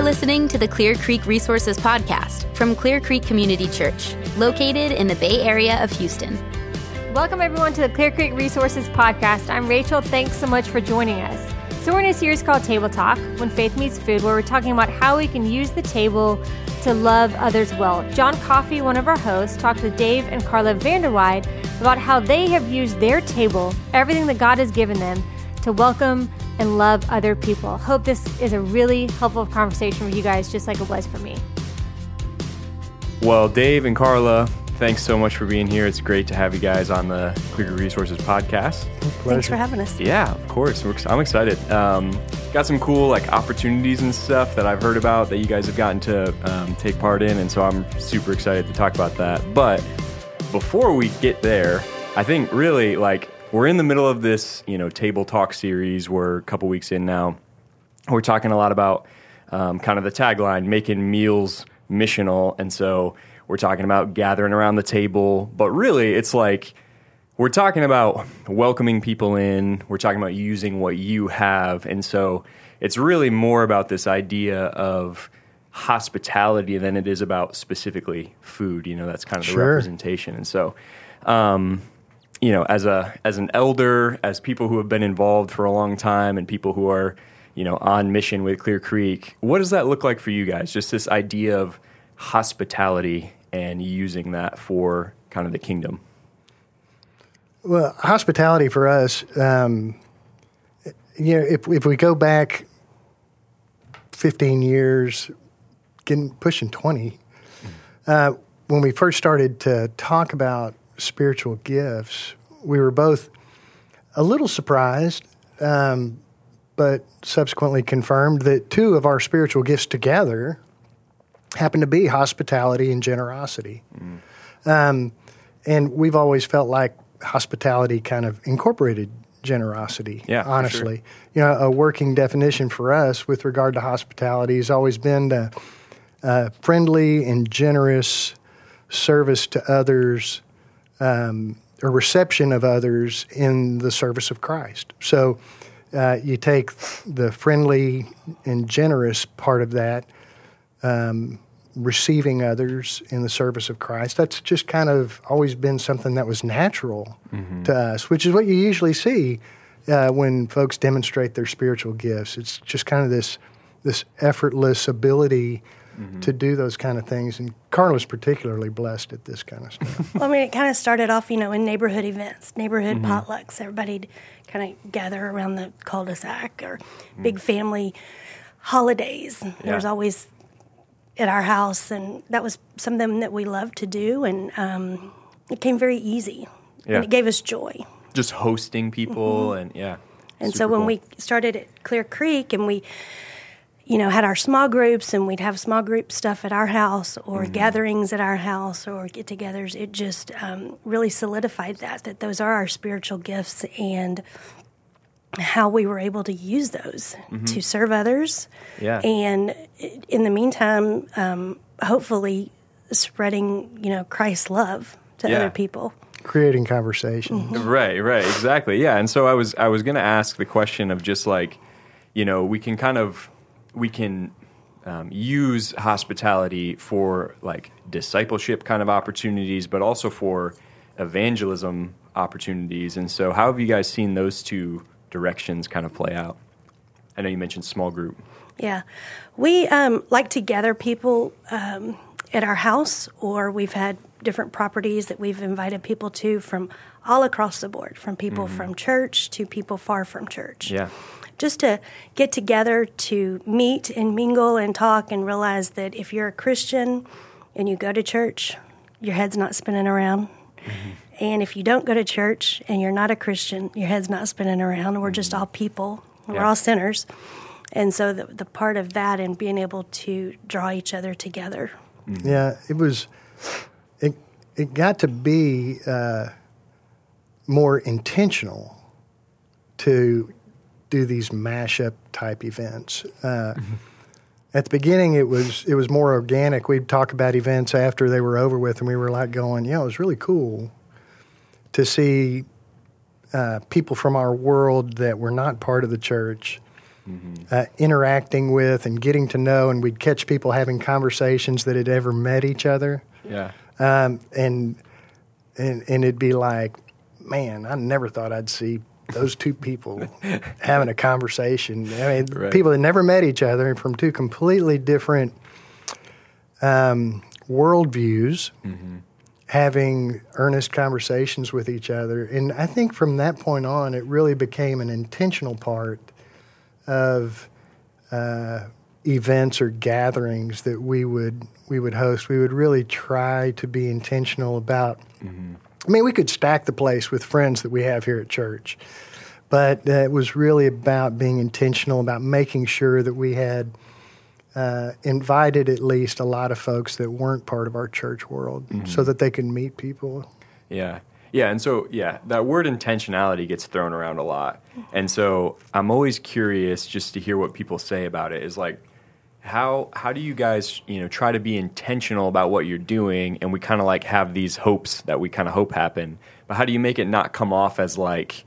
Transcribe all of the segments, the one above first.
You're listening to the Clear Creek Resources Podcast from Clear Creek Community Church, located in the Bay Area of Houston. Welcome, everyone, to the Clear Creek Resources Podcast. I'm Rachel. Thanks so much for joining us. So, we're in a series called Table Talk When Faith Meets Food, where we're talking about how we can use the table to love others well. John Coffey, one of our hosts, talked with Dave and Carla Vanderweide about how they have used their table, everything that God has given them, to welcome and love other people. Hope this is a really helpful conversation for you guys, just like it was for me. Well, Dave and Carla, thanks so much for being here. It's great to have you guys on the Clear Resources podcast. Thanks for having us. Yeah, of course. I'm excited. Um, got some cool like opportunities and stuff that I've heard about that you guys have gotten to um, take part in, and so I'm super excited to talk about that. But before we get there, I think really like we're in the middle of this, you know, table talk series. We're a couple weeks in now. We're talking a lot about um, kind of the tagline, making meals missional, and so we're talking about gathering around the table. But really, it's like we're talking about welcoming people in. We're talking about using what you have, and so it's really more about this idea of hospitality than it is about specifically food. You know, that's kind of the Sure. representation, and so. Um, you know, as a as an elder, as people who have been involved for a long time, and people who are, you know, on mission with Clear Creek, what does that look like for you guys? Just this idea of hospitality and using that for kind of the kingdom. Well, hospitality for us, um, you know, if if we go back fifteen years, getting pushing twenty, uh, when we first started to talk about spiritual gifts, we were both a little surprised, um, but subsequently confirmed that two of our spiritual gifts together happen to be hospitality and generosity. Um, and we've always felt like hospitality kind of incorporated generosity. Yeah, for sure. honestly, you know, a working definition for us with regard to hospitality has always been the uh, friendly and generous service to others, um, or reception of others in the service of Christ. So. Uh, you take the friendly and generous part of that, receiving others in the service of Christ. That's just kind of always been something that was natural to us, which is what you usually see uh, when folks demonstrate their spiritual gifts. It's just kind of this this effortless ability Mm-hmm. to do those kind of things. And Carl Carla's particularly blessed at this kind of stuff. Well, I mean, it kind of started off, you know, in neighborhood events, neighborhood mm-hmm. potlucks. Everybody'd kind of gather around the cul-de-sac or big mm. family holidays. There was always at our house, and that was something that we loved to do, and um, it came very easy, Yeah. and it gave us joy. Just hosting people mm-hmm. and yeah. And so when cool. we started at Clear Creek and we, you know, had our small groups and we'd have small group stuff at our house or Mm-hmm. gatherings at our house or get togethers, it just um, really solidified that, that those are our spiritual gifts and how we were able to use those to serve others. Mm-hmm. Yeah. And in the meantime, um, hopefully spreading, you know, Christ's love to Yeah. other people. Creating conversation. Right, right, exactly. Yeah, and so I was I was going to ask the question of just like, you know, we can kind of we can um, use hospitality for like discipleship kind of opportunities, but also for evangelism opportunities. And so, how have you guys seen those two directions kind of play out? I know you mentioned small group. Yeah. We um, like to gather people um, at our house, or we've had different properties that we've invited people to from all across the board, from people from church to people far from church. Yeah, Just to get together to meet and mingle and talk and realize that if you're a Christian and you go to church, your head's not spinning around. Mm-hmm. And if you don't go to church and you're not a Christian, your head's not spinning around. We're just mm-hmm. all people. We're all sinners. And so the, the part of that and being able to draw each other together. Mm-hmm. Yeah, it was. It it got to be uh, more intentional to do these mashup type events. Uh, At the beginning, it was it was more organic. We'd talk about events after they were over with, and we were like going, "Yeah, it was really cool to see uh, people from our world that were not part of the church uh, interacting with and getting to know, and we'd catch people having conversations that had ever met each other, Yeah. um, and and and it'd be like, man, I never thought I'd see those two people having a conversation. I mean, Right. people that never met each other and from two completely different um, worldviews having earnest conversations with each other. And I think from that point on, it really became an intentional part of uh, events or gatherings that we would we would host. We would really try to be intentional about. I mean, we could stack the place with friends that we have here at church, but uh, it was really about being intentional about making sure that we had uh, invited at least a lot of folks that weren't part of our church world so that they could meet people. Yeah. Yeah. And so, yeah, that word intentionality gets thrown around a lot. And so I'm always curious just to hear what people say about it is like, how, how do you guys, you know, try to be intentional about what you're doing? And we kind of like have these hopes that we kind of hope happen, but how do you make it not come off as like,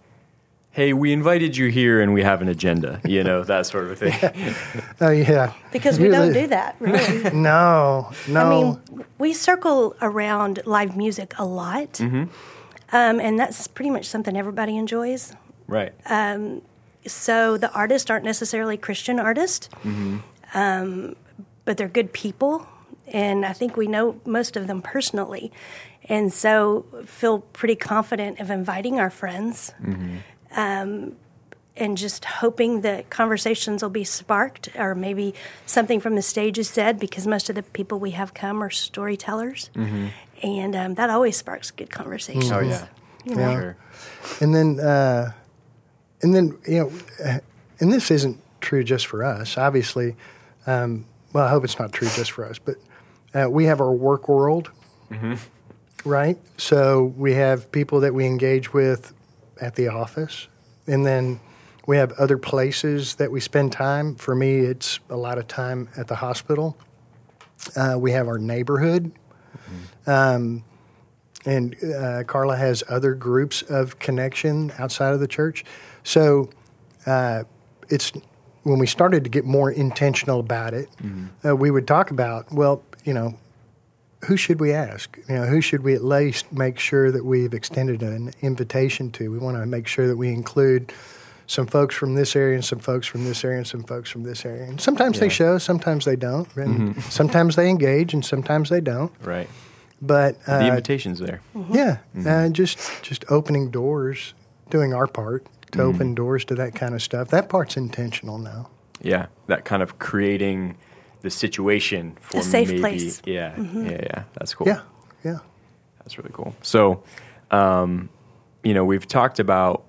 hey, we invited you here and we have an agenda, you know, that sort of a thing. Oh yeah, Because we You're don't do that, really. No, no. I mean, we circle around live music a lot, Mm-hmm. um, and that's pretty much something everybody enjoys. right. So the artists aren't necessarily Christian artists, um, but they're good people, and I think we know most of them personally, and so feel pretty confident of inviting our friends. Um, and just hoping that conversations will be sparked, or maybe something from the stage is said, because most of the people we have come are storytellers, and um, that always sparks good conversations. oh, yeah. You For know? sure. and then uh, and then you know, uh, and this isn't true just for us. Obviously, um, well, I hope it's not true just for us, but uh, we have our work world, right? So we have people that we engage with at the office, and then we have other places that we spend time. For me, it's a lot of time at the hospital. Uh, we have our neighborhood. Um, and uh, Carla has other groups of connection outside of the church. So uh, it's when we started to get more intentional about it, uh, we would talk about, well, you know, who should we ask? You know, who should we at least make sure that we've extended an invitation to? We want to make sure that we include some folks from this area and some folks from this area and some folks from this area. And sometimes they show, sometimes they don't, and sometimes they engage and sometimes they don't. Right. But uh, The invitation's there. yeah, uh, just just opening doors, doing our part to Mm-hmm. open doors to that kind of stuff. That part's intentional now. Yeah, that kind of creating the situation for A safe maybe, place. Yeah, yeah, yeah. That's cool. Yeah, yeah. That's really cool. So, um, you know, we've talked about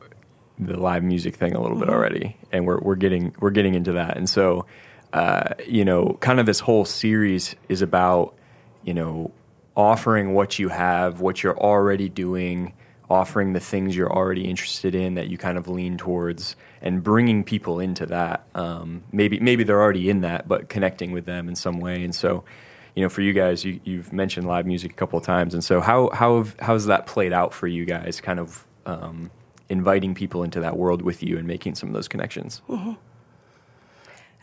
the live music thing a little bit already, and we're we're getting we're getting into that. And so, uh, you know, kind of this whole series is about you know offering what you have, what you're already doing, offering the things you're already interested in that you kind of lean towards, and bringing people into that. Um, maybe maybe they're already in that, but connecting with them in some way. And so, you know, for you guys, you, you've mentioned live music a couple of times, and so how how have, how's that played out for you guys? Kind of um, inviting people into that world with you and making some of those connections.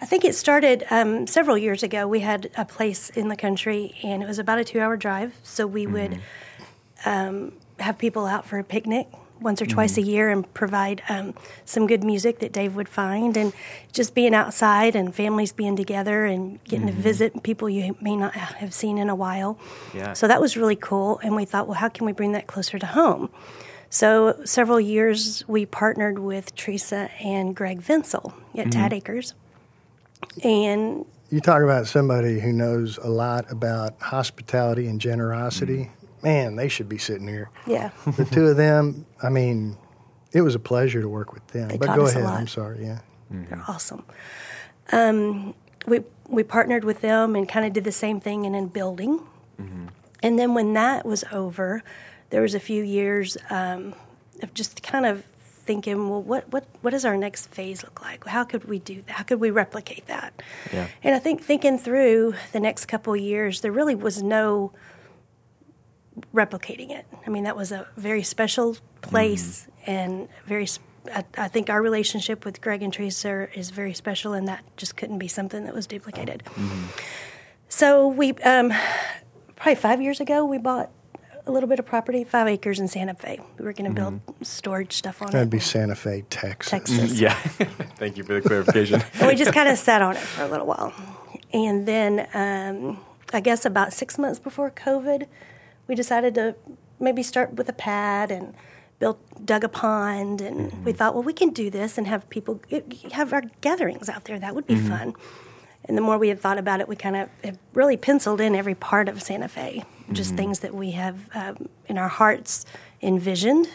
I think it started um, several years ago. We had a place in the country, and it was about a two-hour drive. So we would um, have people out for a picnic once or twice mm-hmm. a year and provide um, some good music that Dave would find, and just being outside and families being together and getting to mm-hmm. visit people you may not have seen in a while. Yeah. So that was really cool, and we thought, well, how can we bring that closer to home? So several years we partnered with Teresa and Greg Vinsel at mm-hmm. Tad Acres. And You talk about somebody who knows a lot about hospitality and generosity. Man, they should be sitting here. yeah, The two of them. I mean, it was a pleasure to work with them. They but taught go us a ahead. lot. I'm sorry. Yeah. they're awesome. Um, we we partnered with them and kind of did the same thing in a building. And then when that was over, there was a few years um, of just kind of thinking, well, what, what, what does our next phase look like? How could we do that? How could we replicate that? Yeah. And I think thinking through the next couple of years, there really was no replicating it. I mean, that was a very special place and very s- I, I think our relationship with Greg and Teresa is very special, and that just couldn't be something that was duplicated. So we, um, probably five years ago, we bought a little bit of property, five acres in Santa Fe. We were going to build storage stuff on it. That'd be Santa Fe, Texas. Texas. Yeah. Thank you for the clarification. And we just kind of sat on it for a little while. And then um, I guess about six months before COVID, we decided to maybe start with a pad and built dug a pond and we thought well we can do this and have people have our gatherings out there. That would be fun. And the more we had thought about it we kind of have really penciled in every part of santa fe just things that we have um, in our hearts envisioned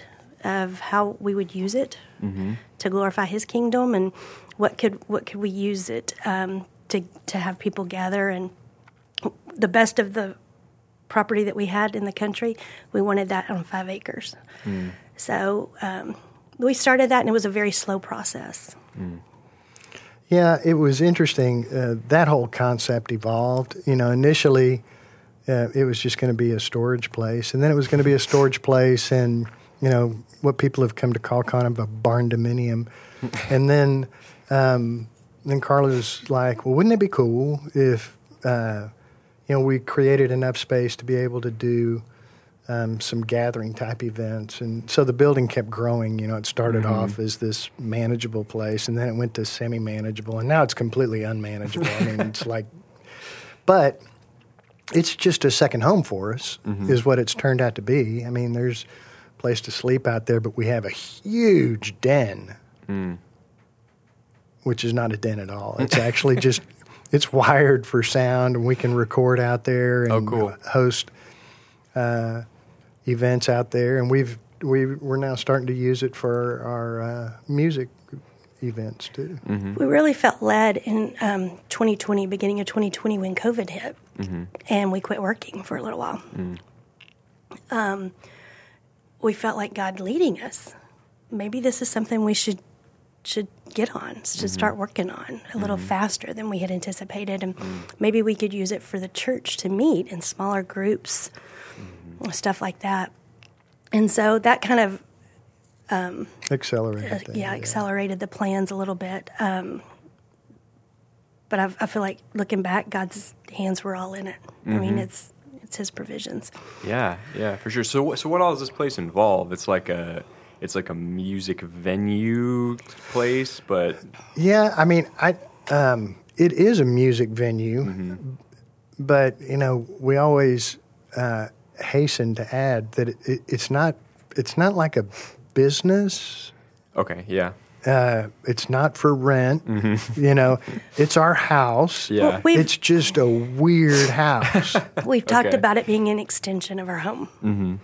of how we would use it to glorify his kingdom and what could what could we use it um, to to have people gather. And the best of the property that we had in the country, we wanted that on five acres. So um, we started that, and it was a very slow process. Yeah, it was interesting. Uh, that whole concept evolved. You know, initially uh, it was just going to be a storage place, and then it was going to be a storage place, and you know what people have come to call kind of a barn dominium. and then, um, then Carla's like, "Well, wouldn't it be cool if uh, you know we created enough space to be able to do?" um, some gathering type events. And so the building kept growing. You know, it started mm-hmm. off as this manageable place, and then it went to semi manageable, and now it's completely unmanageable. I mean, it's like, but it's just a second home for us, mm-hmm. is what it's turned out to be. I mean, there's a place to sleep out there, but we have a huge den, mm. which is not a den at all. It's actually just. It's wired for sound, and we can record out there and Oh, cool. host uh, events out there, and we've we we're now starting to use it for our uh, music events too. We really felt led in um, 2020, beginning of 2020, when COVID hit, and we quit working for a little while. Um, we felt like God leading us. Maybe this is something we should should get on, should start mm-hmm. working on a little mm-hmm. faster than we had anticipated, and mm. maybe we could use it for the church to meet in smaller groups, mm-hmm. stuff like that. And so that kind of um, Accelerate. uh, that, yeah, accelerated the plans a little bit. Um, but I, I feel like looking back, God's hands were all in it. I mean, it's it's His provisions. Yeah, yeah, for sure. So, so what all does this place involve? It's like a, it's like a music venue place, but Yeah, I mean, I um, it is a music venue, but you know, we always uh, hasten to add that it, it, it's not it's not like a business. okay, yeah, Uh, it's not for rent. Mm-hmm. You know, it's our house. Yeah. Well, It's just a weird house. we've talked Okay. about it being an extension of our home. Mm-hmm.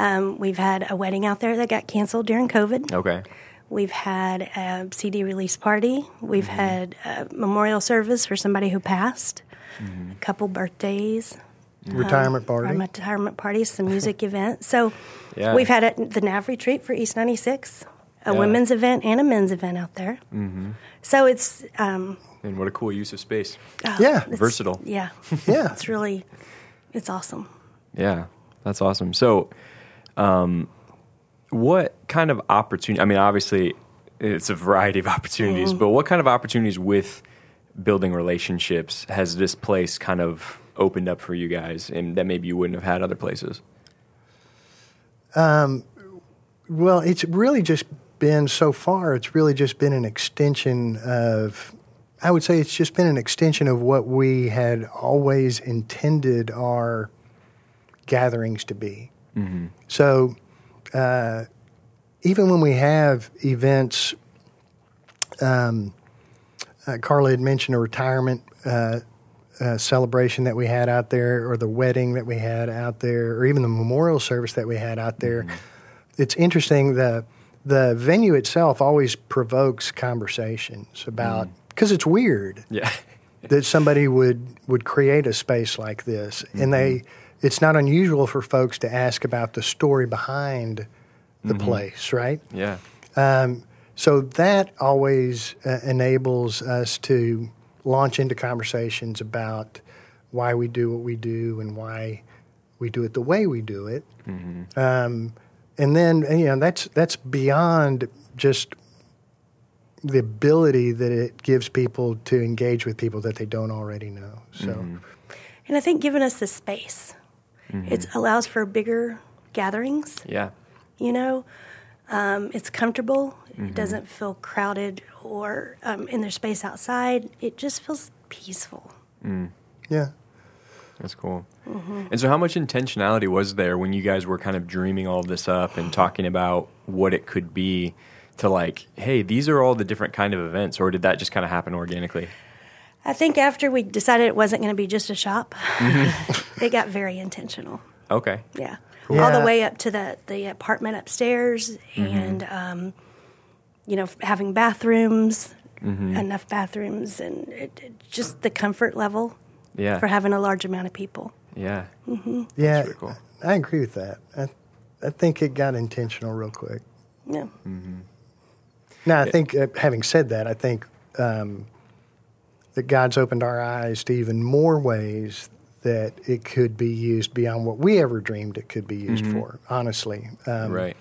Um, we've had a wedding out there that got canceled during COVID. okay, We've had a CD release party. We've mm-hmm. had a memorial service for somebody who passed. A couple birthdays. Um, retirement party. retirement parties, some music event. So Yeah. we've had a, the NAV retreat for East 96, a Yeah. women's event and a men's event out there. Mm-hmm. So it's, um, and what a cool use of space. oh, Yeah. Versatile. Yeah. Yeah. It's really, it's awesome. Yeah, that's awesome. So, um, what kind of opportunity? I mean, obviously, it's a variety of opportunities, but what kind of opportunities with building relationships has this place kind of opened up for you guys, and that maybe you wouldn't have had other places? Um, Well, it's really just been so far. It's really just been an extension of. I would say it's just been an extension of what we had always intended our gatherings to be. So, uh, even when we have events, um, uh, Carla had mentioned a retirement uh, uh, celebration that we had out there, or the wedding that we had out there, or even the memorial service that we had out there. It's interesting the the venue itself always provokes conversations about mm. because it's weird Yeah, that somebody would would create a space like this, and they mm-hmm. it's not unusual for folks to ask about the story behind the mm-hmm. place, right? yeah, um, So that always uh, enables us to launch into conversations about why we do what we do and why we do it the way we do it. Mm-hmm. Um, and then you know that's that's beyond just the ability that it gives people to engage with people that they don't already know. So, And I think giving us the space, it allows for bigger gatherings. Yeah. You know, um, it's comfortable. It doesn't feel crowded or um, in their space outside. It just feels peaceful. yeah. That's cool. Mm-hmm. And so, how much intentionality was there when you guys were kind of dreaming all of this up and talking about what it could be? To like, hey, these are all the different kind of events, or did that just kind of happen organically? I think after we decided it wasn't going to be just a shop, it got very intentional. Okay. Yeah. Cool. All the way up to the, the apartment upstairs and, um, you know, having bathrooms, enough bathrooms, and it, it- just the comfort level Yeah. for having a large amount of people. yeah. Yeah, really cool. I agree with that. I, I think it got intentional real quick. Yeah. Now, I think, uh, having said that, I think um, that God's opened our eyes to even more ways that it could be used beyond what we ever dreamed it could be used for. Honestly, um, right.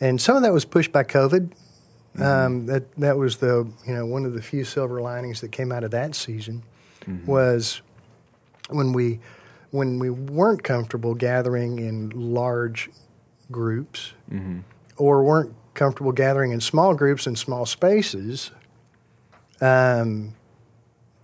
and some of that was pushed by COVID. Um, that that was the you know one of the few silver linings that came out of that season was when we when we weren't comfortable gathering in large groups or weren't comfortable gathering in small groups in small spaces. Um,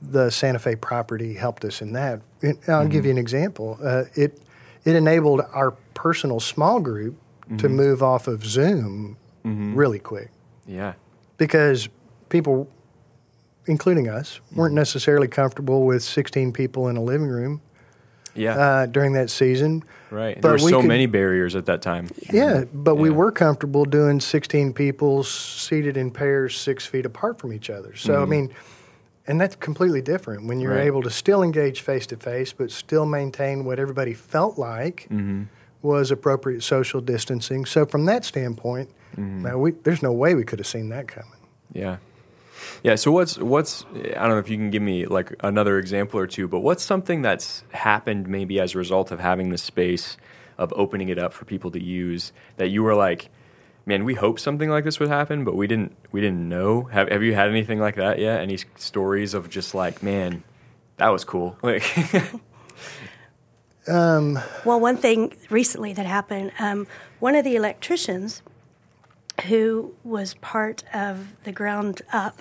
the Santa Fe property helped us in that. It, I'll give you an example. Uh, it it enabled our personal small group to move off of Zoom really quick Yeah. because people, including us, weren't necessarily comfortable with 16 people in a living room Yeah. uh, during that season. right. but There were we so could- many barriers at that time. Yeah, but we were comfortable doing 16 people seated in pairs six feet apart from each other. So, I mean, and that's completely different when you're Mm-hmm. Right. able to still engage face to face, but still maintain what everybody felt like Mm-hmm. was appropriate social distancing. So, from that standpoint, Mm-hmm. man, we, there's no way we could have seen that coming. Yeah. Yeah. So what's what's I don't know if you can give me like another example or two, but what's something that's happened maybe as a result of having the space of opening it up for people to use that you were like, man, we hoped something like this would happen, but we didn't we didn't know. Have have you had anything like that yet? Any stories of just like, man, that was cool. Like Well, one thing recently that happened, um, one of the electricians who was part of the ground up,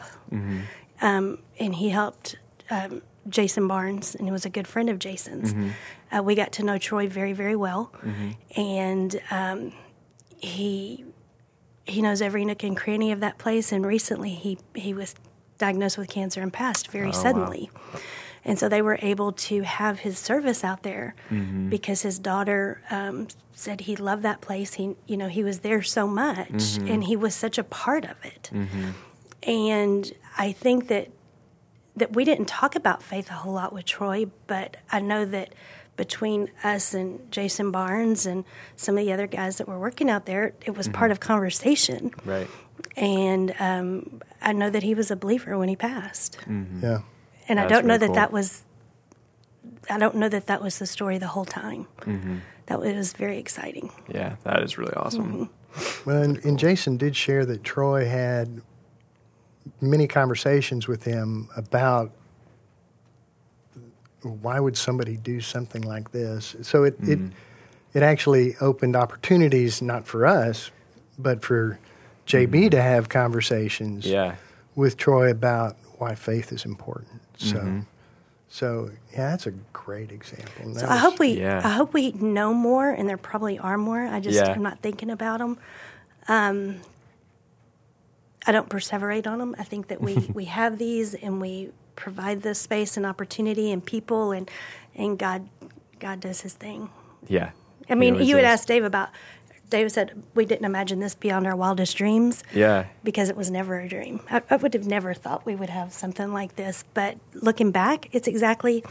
um, and he helped um, Jason Barnes, and he was a good friend of Jason's. Uh, we got to know Troy very, very well, and um, he he knows every nook and cranny of that place. And recently, he he was diagnosed with cancer and passed very suddenly. And so they were able to have his service out there mm-hmm. because his daughter um, said he loved that place. He, you know, he was there so much, mm-hmm. and he was such a part of it. Mm-hmm. And I think that that we didn't talk about faith a whole lot with Troy, but I know that between us and Jason Barnes and some of the other guys that were working out there, it was part of conversation. right. And um, I know that he was a believer when he passed. Yeah. And I don't know really that cool. that was. I don't know that that was the story the whole time. Mm-hmm. That was, very exciting. Yeah, that is really awesome. Mm-hmm. Well, and, and Jason did share that Troy had many conversations with him about why would somebody do something like this. So it it mm-hmm. it actually opened opportunities not for us, but for JB mm-hmm. to have conversations Yeah. With Troy about why faith is important. So. Mm-hmm. So yeah, that's a great example. And So that I was- hope we, yeah. I hope we know more, and there probably are more. I just Yeah. I'm not thinking about them. Um, I don't perseverate on them. I think that we we have these, and we provide the space and opportunity and people, and and God God does His thing. Yeah. I mean, you had does. asked Dave about. Dave said we didn't imagine this beyond our wildest dreams. Yeah. because it was never a dream. I, I would have never thought we would have something like this. But looking back, it's exactly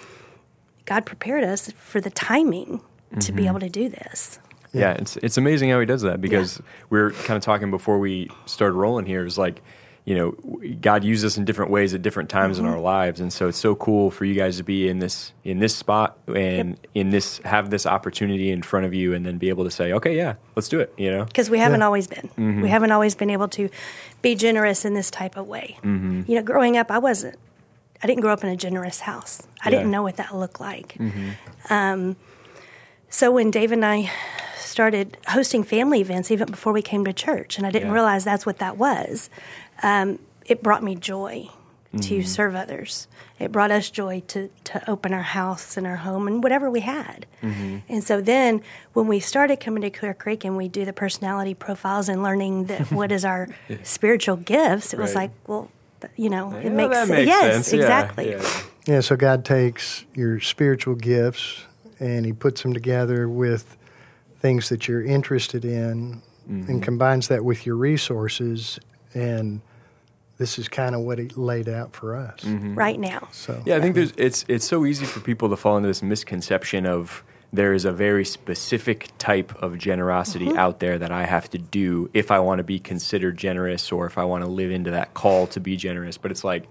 God prepared us for the timing to Mm-hmm. be able to do this. Yeah, it's it's amazing how he does that because we were kind of talking before we started rolling here. Is like you know, God uses us in different ways at different times in mm-hmm. our lives, and so it's so cool for you guys to be in this in this spot and in this have this opportunity in front of you, and then be able to say, okay, yeah, let's do it. You know, because we haven't Yeah. always been. We mm-hmm. haven't always been able to be generous in this type of way. Mm-hmm. You know, growing up, I wasn't. I didn't grow up in a generous house. I Yeah. didn't know what that looked like. Um, so when Dave and I started hosting family events, even before we came to church, and I didn't Yeah. realize that's what that was, um, it brought me joy to serve others. It brought us joy to, to open our house and our home and whatever we had. And so then when we started coming to Clear Creek and we do the personality profiles and learning that what is our spiritual gifts, it was like, well, you know, Yeah, it makes, that sen- makes yes, sense. Yeah, exactly. yeah. Yeah, so God takes your spiritual gifts and He puts them together with things that you're interested in Mm-hmm. and combines that with your resources. And this is kind of what He laid out for us. Mm-hmm. Right now. So, Yeah, I think there's it's it's so easy for people to fall into this misconception of there is a very specific type of generosity out there that I have to do if I want to be considered generous or if I want to live into that call to be generous. But it's like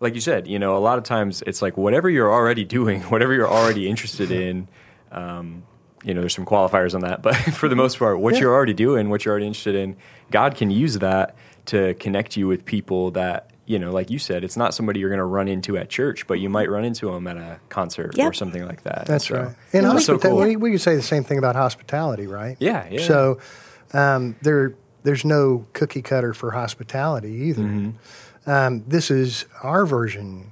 like you said, you know, a lot of times it's like whatever you're already doing, whatever you're already interested in, um, you know, there's some qualifiers on that, but for the most part, what Yeah. you're already doing, what you're already interested in, God can use that to connect you with people that, you know, like you said, it's not somebody you're going to run into at church, but you might run into them at a concert or something like that. That's So, right. And that's so cool. we, we could say the same thing about hospitality, right? Yeah, yeah. So um, there, there's no cookie cutter for hospitality either. Mm-hmm. Um, this is our version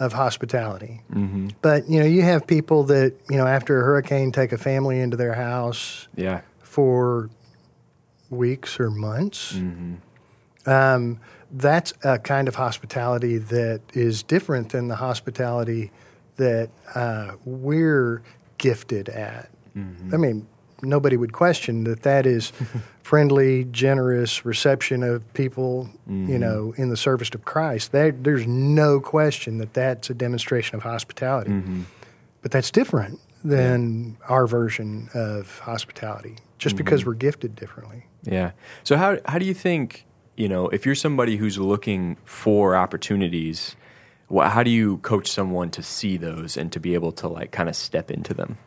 of hospitality. Mm-hmm. But you know, you have people that you know after a hurricane take a family into their house yeah. for weeks or months. Mm-hmm. Um, that's a kind of hospitality that is different than the hospitality that uh, we're gifted at. Mm-hmm. I mean, nobody would question that that is friendly, generous reception of people, Mm-hmm. you know, in the service of Christ. There, there's no question that that's a demonstration of hospitality. Mm-hmm. But that's different than our version of hospitality, just Mm-hmm. because we're gifted differently. Yeah. So how how do you think you know if you're somebody who's looking for opportunities, how do you coach someone to see those and to be able to like kind of step into them?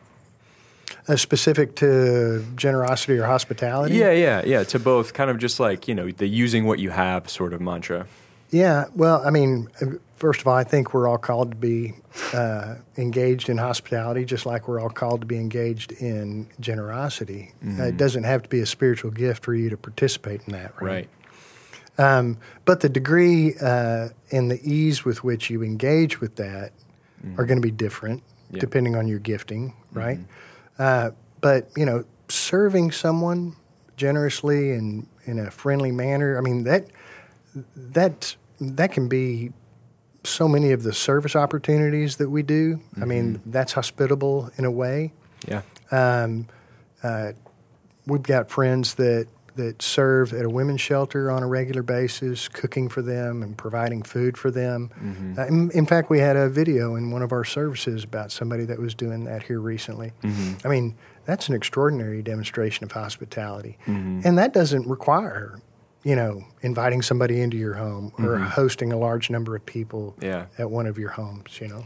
Uh, specific to generosity or hospitality? Yeah, yeah, yeah. To both kind of just like you know the using what you have sort of mantra. Yeah, well, I mean, uh, first of all, I think we're all called to be uh, engaged in hospitality, just like we're all called to be engaged in generosity. Uh, it doesn't have to be a spiritual gift for you to participate in that, right? Right. Um, but the degree uh, and the ease with which you engage with that are going to be different Yeah. depending on your gifting, right? Uh, but you know, serving someone generously and in a friendly manner, I mean that that that can be so many of the service opportunities that we do. I mean, that's hospitable in a way. Yeah. Um, uh, we've got friends that that serve at a women's shelter on a regular basis, cooking for them and providing food for them. Mm-hmm. Uh, in, in fact, we had a video in one of our services about somebody that was doing that here recently. Mm-hmm. I mean, that's an extraordinary demonstration of hospitality, mm-hmm. and that doesn't require. You know, inviting somebody into your home or hosting a large number of people Yeah. at one of your homes, you know.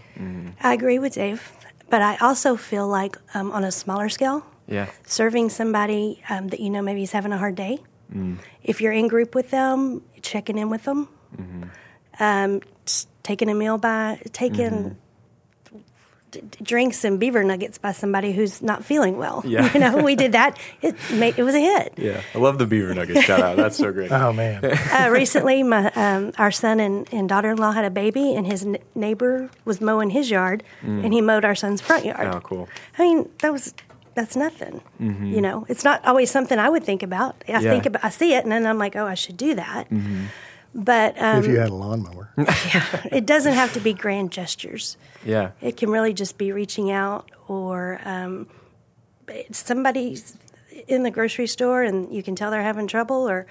I agree with Dave, but I also feel like um, on a smaller scale, Yeah. serving somebody um, that you know maybe is having a hard day. If you're in group with them, checking in with them, um, just taking a meal by taking d- d- drinks and beaver nuggets by somebody who's not feeling well. Yeah. you know, we did that. It made, it was a hit. Yeah. I love the beaver nuggets shout out. That's so great. Oh man, uh, recently, my um, our son and, and daughter-in-law had a baby, and his n- neighbor was mowing his yard, and he mowed our son's front yard. Oh, cool. I mean, that was that's nothing. You know, it's not always something I would think about. I Yeah. think about, I see it, and then I'm like, oh, I should do that. But um, if you had a lawnmower. it doesn't have to be grand gestures. Yeah. It can really just be reaching out, or um, somebody's in the grocery store and you can tell they're having trouble, or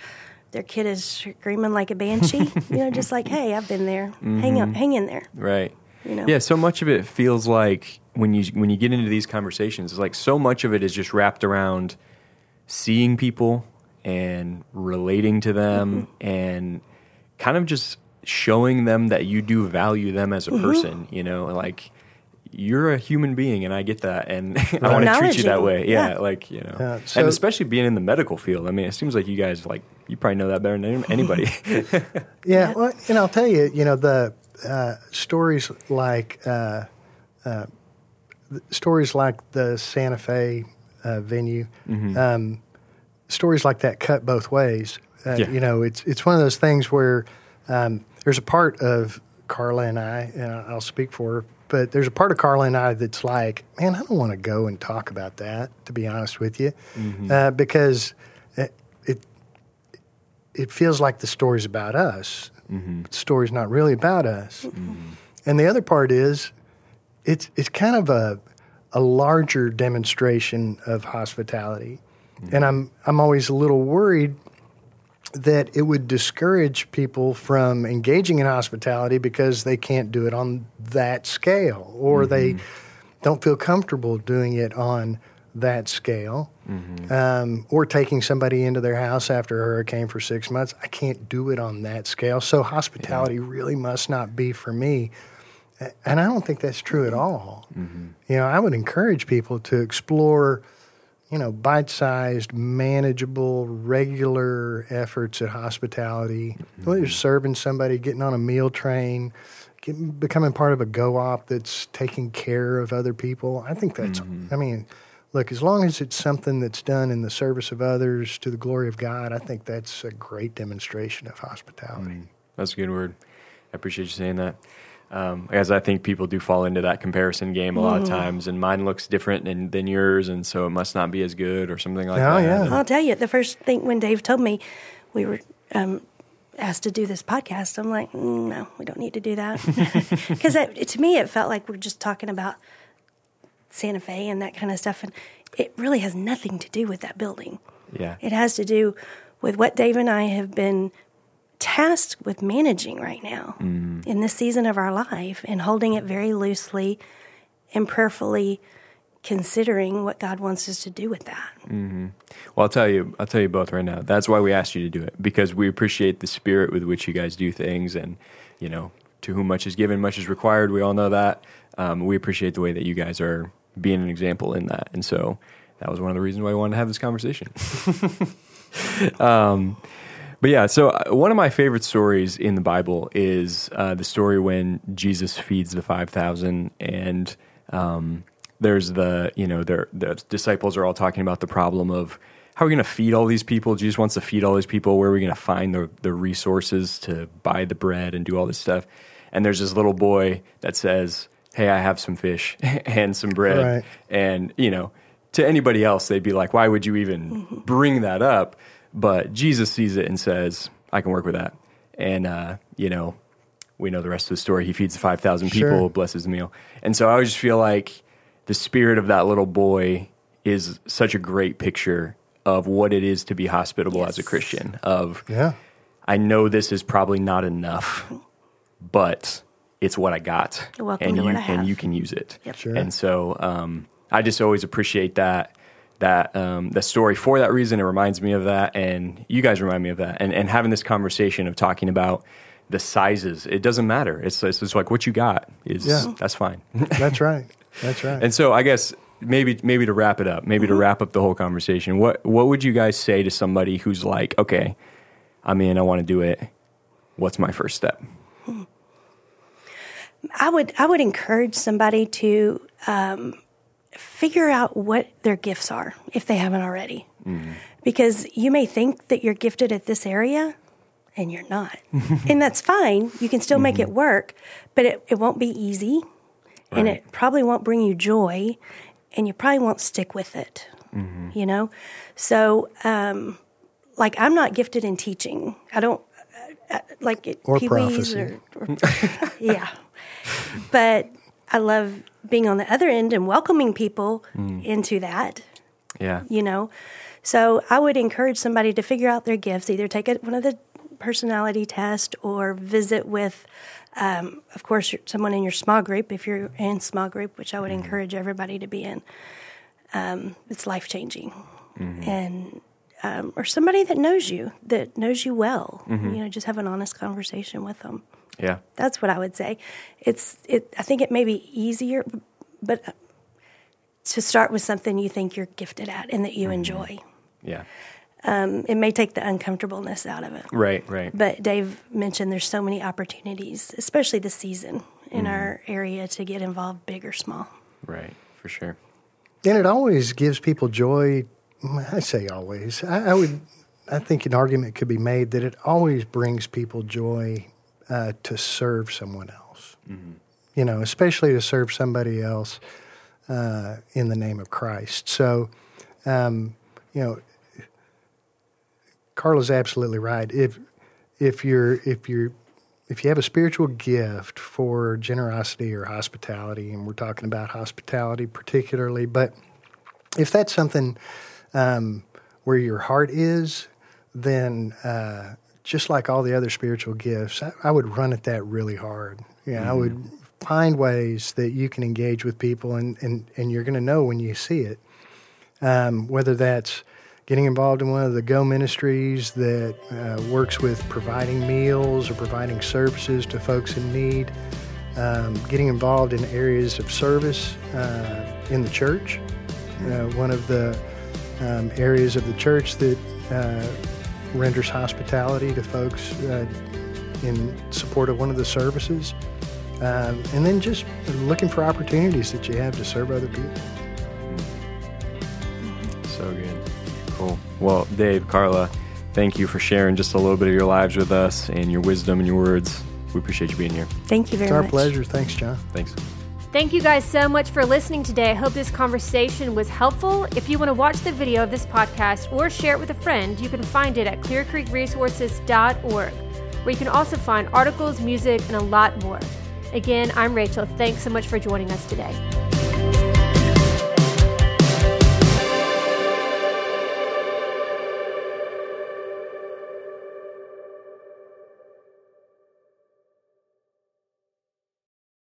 their kid is screaming like a banshee. you know, just like, hey, I've been there. Hang on, hang in there. Right. You know? Yeah, so much of it feels like when you when you get into these conversations, it's like so much of it is just wrapped around seeing people and relating to them Mm-hmm. and kind of just showing them that you do value them as a Mm-hmm. person. You know, like you're a human being, and I get that, and I want to treat you that way. Yeah, yeah. like you know, Yeah, so- and especially being in the medical field. I mean, it seems like you guys like you probably know that better than anybody. Yeah, well, and I'll tell you, you know, the uh, stories like uh, uh, the stories like the Santa Fe uh, venue, um, stories like that cut both ways. Uh, Yeah. You know, it's it's one of those things where um, there's a part of Carla and I, and I'll speak for her, but there's a part of Carla and I that's like, man, I don't want to go and talk about that, to be honest with you, uh, because it, it it feels like the story's about us. But the story's not really about us. Mm-hmm. And the other part is, it's it's kind of a a larger demonstration of hospitality, mm-hmm. and I'm I'm always a little worried that it would discourage people from engaging in hospitality because they can't do it on that scale, or they don't feel comfortable doing it on that scale, um, or taking somebody into their house after a hurricane for six months. I can't do it on that scale. So hospitality really must not be for me. And I don't think that's true at mm-hmm. all. Mm-hmm. You know, I would encourage people to explore, you know, bite-sized, manageable, regular efforts at hospitality. Mm-hmm. Whether you're serving somebody, getting on a meal train, becoming part of a co-op that's taking care of other people. I think that's. I mean, look, as long as it's something that's done in the service of others to the glory of God, I think that's a great demonstration of hospitality. That's a good word. I appreciate you saying that. Um, as I think people do fall into that comparison game a lot of times, and mine looks different than, than yours, and so it must not be as good or something like Oh, that. yeah. And- I'll tell you, the first thing when Dave told me we were um, asked to do this podcast, I'm like, mm, no, we don't need to do that. Because to me, it felt like we're just talking about Santa Fe and that kind of stuff. And it really has nothing to do with that building. yeah. It has to do with what Dave and I have been tasked with managing right now in this season of our life and holding it very loosely and prayerfully considering what God wants us to do with that. Well, I'll tell you, I'll tell you both right now. That's why we asked you to do it because we appreciate the spirit with which you guys do things, and you know, to whom much is given, much is required. We all know that. Um, we appreciate the way that you guys are being an example in that, and so that was one of the reasons why I wanted to have this conversation. um, but yeah, so uh, one of my favorite stories in the Bible is uh, the story when Jesus feeds the five thousand, and um, there's the you know the disciples are all talking about the problem of how are we going to feed all these people? Jesus wants to feed all these people. Where are we going to find the the resources to buy the bread and do all this stuff? And there's this little boy that says, "Hey, I have some fish and some bread," Right. and you know to anybody else they'd be like why would you even bring that up but jesus sees it and says i can work with that and uh, you know we know the rest of the story he feeds the 5000 people Sure. blesses the meal and so i just feel like the spirit of that little boy is such a great picture of what it is to be hospitable as a christian of Yeah. I know this is probably not enough, but it's what I got, Welcome and to you what I have. and you can use it. Yep. Sure. And so um, I just always appreciate that that um, the story for that reason. It reminds me of that, and you guys remind me of that. And and having this conversation of talking about the sizes, it doesn't matter. It's it's just like what you got is Yeah. that's fine. That's right. That's right. And so I guess maybe maybe to wrap it up, maybe to wrap up the whole conversation, what what would you guys say to somebody who's like, okay, I'm in, I want to do it. What's my first step? I would I would encourage somebody to um, figure out what their gifts are if they haven't already, because you may think that you're gifted at this area, and you're not, and that's fine. You can still make it work, but it, it won't be easy, and it probably won't bring you joy, and you probably won't stick with it. You know, so um, like I'm not gifted in teaching. I don't uh, uh, like it, Or Pee-wees prophecy. or, or yeah. But I love being on the other end and welcoming people into that, Yeah. you know. So I would encourage somebody to figure out their gifts, either take a, one of the personality tests or visit with, um, of course, someone in your small group, if you're in small group, which I would encourage everybody to be in. Um, it's life changing. And um, or somebody that knows you, that knows you well. You know, just have an honest conversation with them. Yeah. That's what I would say. It's it. I think it may be easier, but uh, to start with something you think you're gifted at and that you enjoy. Yeah. Um, it may take the uncomfortableness out of it. Right. Right. But Dave mentioned there's so many opportunities, especially this season in our area, to get involved, big or small. Right. For sure. And it always gives people joy. I say always. I, I would. I think an argument could be made that it always brings people joy uh, to serve someone else. You know, especially to serve somebody else uh, in the name of Christ. So, um, you know, Carla's absolutely right. If if you're if you're if you have a spiritual gift for generosity or hospitality, and we're talking about hospitality particularly, but if that's something um, where your heart is, then uh, just like all the other spiritual gifts, I, I would run at that really hard. Yeah, I would find ways that you can engage with people, and, and, and you're going to know when you see it. Um, whether that's getting involved in one of the Go ministries that uh, works with providing meals or providing services to folks in need, um, getting involved in areas of service uh, in the church. Uh, one of the um, areas of the church that uh, renders hospitality to folks uh, in support of one of the services. Um, and then just looking for opportunities that you have to serve other people. So good. Cool. Well, Dave, Carla, thank you for sharing just a little bit of your lives with us and your wisdom and your words. We appreciate you being here. Thank you very It's our much. pleasure. Thanks, John. Thanks. Thank you guys so much for listening today. I hope this conversation was helpful. If you want to watch the video of this podcast or share it with a friend, you can find it at clearcreekresources.org, where you can also find articles, music, and a lot more. Again, I'm Rachel. Thanks so much for joining us today.